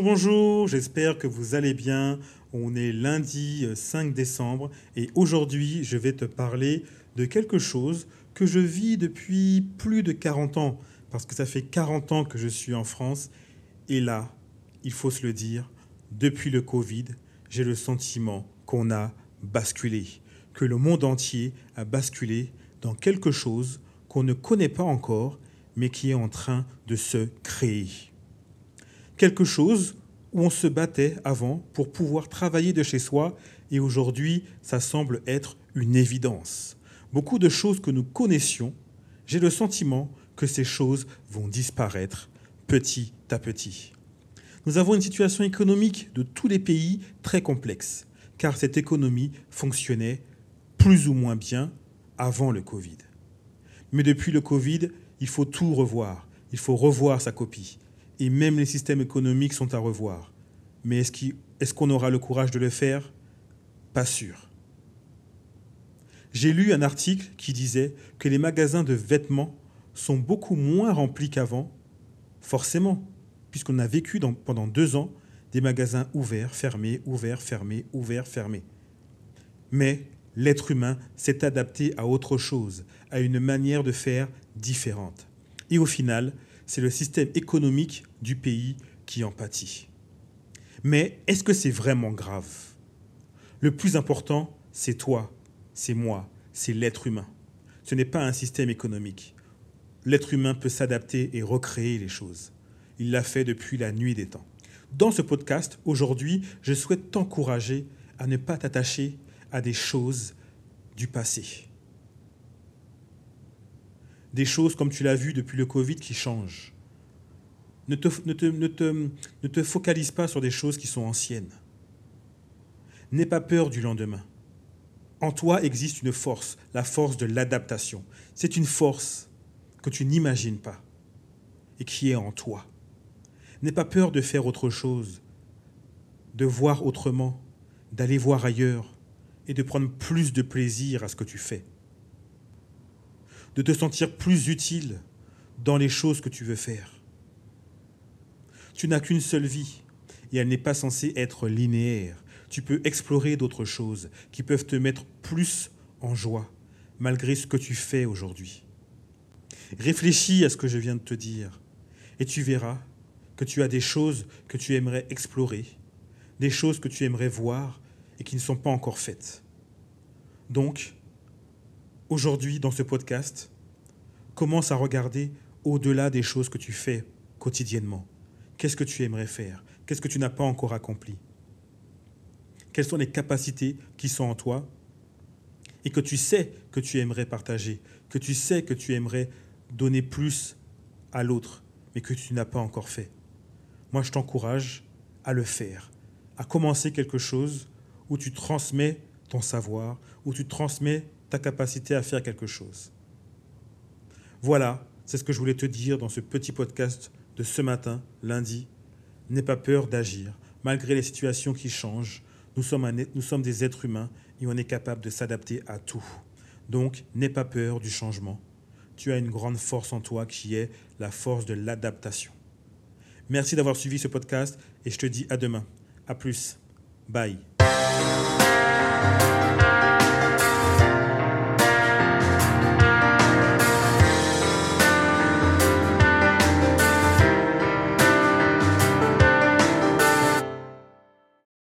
bonjour, j'espère que vous allez bien. On est lundi 5 décembre et aujourd'hui je vais te parler de quelque chose que je vis depuis plus de 40 ans, parce que ça fait 40 ans que je suis en France. Et là, il faut se le dire, depuis le Covid, j'ai le sentiment qu'on a basculé, que le monde entier a basculé dans quelque chose qu'on ne connaît pas encore, mais qui est en train de se créer. Quelque chose où on se battait avant pour pouvoir travailler de chez soi, et aujourd'hui, ça semble être une évidence. Beaucoup de choses que nous connaissions, j'ai le sentiment que ces choses vont disparaître petit à petit. Nous avons une situation économique de tous les pays très complexe, car cette économie fonctionnait plus ou moins bien avant le Covid. Mais depuis le Covid, il faut tout revoir, il faut revoir sa copie. Et même les systèmes économiques sont à revoir. Mais est-ce qu'on aura le courage de le faire? Pas sûr. J'ai lu un article qui disait que les magasins de vêtements sont beaucoup moins remplis qu'avant, forcément, puisqu'on a vécu pendant deux ans des magasins ouverts, fermés, ouverts, fermés, ouverts, fermés. Mais l'être humain s'est adapté à autre chose, à une manière de faire différente. Et au final, c'est le système économique du pays qui en pâtit. Mais est-ce que c'est vraiment grave? Le plus important, c'est toi, c'est moi, c'est l'être humain. Ce n'est pas un système économique. L'être humain peut s'adapter et recréer les choses. Il l'a fait depuis la nuit des temps. Dans ce podcast, aujourd'hui, je souhaite t'encourager à ne pas t'attacher à des choses du passé. Des choses, comme tu l'as vu depuis le Covid, qui changent. Ne te, ne, te, ne, te, ne te focalise pas sur des choses qui sont anciennes. N'aie pas peur du lendemain. En toi existe une force, la force de l'adaptation. C'est une force que tu n'imagines pas et qui est en toi. N'aie pas peur de faire autre chose, de voir autrement, d'aller voir ailleurs et de prendre plus de plaisir à ce que tu fais. De te sentir plus utile dans les choses que tu veux faire. Tu n'as qu'une seule vie et elle n'est pas censée être linéaire tu peux explorer d'autres choses qui peuvent te mettre plus en joie, malgré ce que tu fais aujourd'hui. Réfléchis à ce que je viens de te dire, et tu verras que tu as des choses que tu aimerais explorer, des choses que tu aimerais voir et qui ne sont pas encore faites. Donc, aujourd'hui, dans ce podcast, commence à regarder au-delà des choses que tu fais quotidiennement. Qu'est-ce que tu aimerais faire? Qu'est-ce que tu n'as pas encore accompli? Quelles sont les capacités qui sont en toi et que tu sais que tu aimerais partager, que tu sais que tu aimerais donner plus à l'autre, mais que tu n'as pas encore fait? Moi, je t'encourage à le faire, à commencer quelque chose où tu transmets ton savoir, où tu transmets ta capacité à faire quelque chose. Voilà, c'est ce que je voulais te dire dans ce petit podcast de ce matin, lundi. N'aie pas peur d'agir, malgré les situations qui changent, nous sommes, nous sommes des êtres humains et on est capable de s'adapter à tout. Donc, n'aie pas peur du changement. Tu as une grande force en toi qui est la force de l'adaptation. Merci d'avoir suivi ce podcast et je te dis à demain. À plus. Bye.